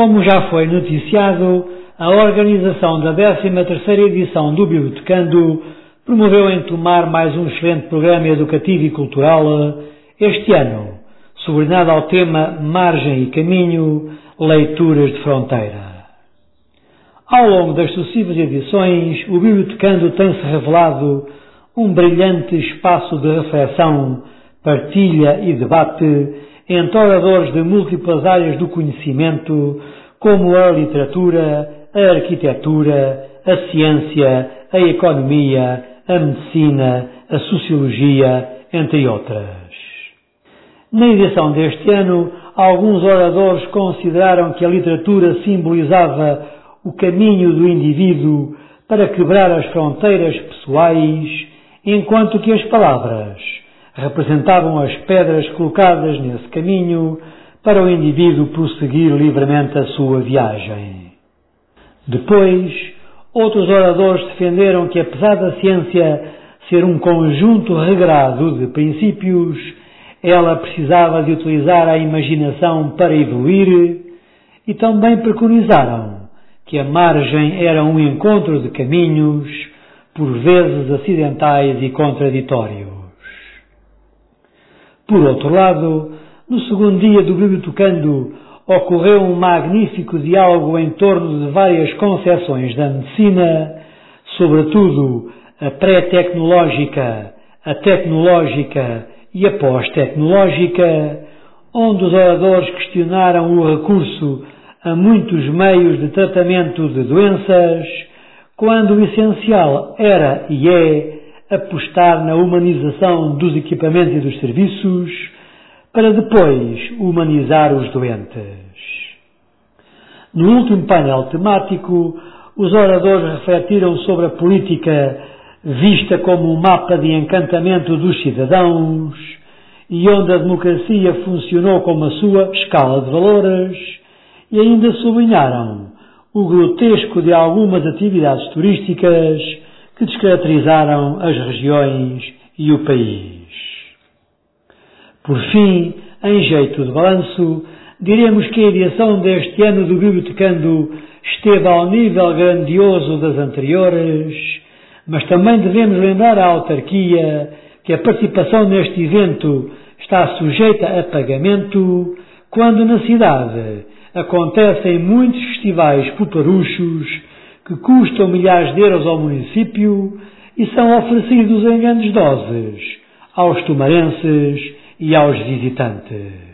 Como já foi noticiado, a organização da 13ª edição do Bibliotecando promoveu em Tomar mais um excelente programa educativo e cultural este ano, subordinado ao tema Margem e Caminho, Leituras de Fronteira. Ao longo das sucessivas edições, o Bibliotecando tem-se revelado um brilhante espaço de reflexão, partilha e debate entre oradores de múltiplas áreas do conhecimento, como a literatura, a arquitetura, a ciência, a economia, a medicina, a sociologia, entre outras. Na edição deste ano, alguns oradores consideraram que a literatura simbolizava o caminho do indivíduo para quebrar as fronteiras pessoais, enquanto que as palavras representavam as pedras colocadas nesse caminho para o indivíduo prosseguir livremente a sua viagem. Depois, outros oradores defenderam que, apesar da ciência ser um conjunto regrado de princípios, ela precisava de utilizar a imaginação para evoluir e também preconizaram que a margem era um encontro de caminhos, por vezes acidentais e contraditórios. Por outro lado, no segundo dia do Bibliotecando ocorreu um magnífico diálogo em torno de várias concepções da medicina, sobretudo a pré-tecnológica, a tecnológica e a pós-tecnológica, onde os oradores questionaram o recurso a muitos meios de tratamento de doenças, quando o essencial era e é apostar na humanização dos equipamentos e dos serviços, para depois humanizar os doentes. No último painel temático, os oradores refletiram sobre a política vista como um mapa de encantamento dos cidadãos e onde a democracia funcionou como a sua escala de valores e ainda sublinharam o grotesco de algumas atividades turísticas que descaracterizaram as regiões e o país. Por fim, em jeito de balanço, diremos que a edição deste ano do Bibliotecando esteve ao nível grandioso das anteriores, mas também devemos lembrar à autarquia que a participação neste evento está sujeita a pagamento quando na cidade acontecem muitos festivais puparuchos que custam milhares de euros ao município e são oferecidos em grandes doses aos tomarenses e aos visitantes.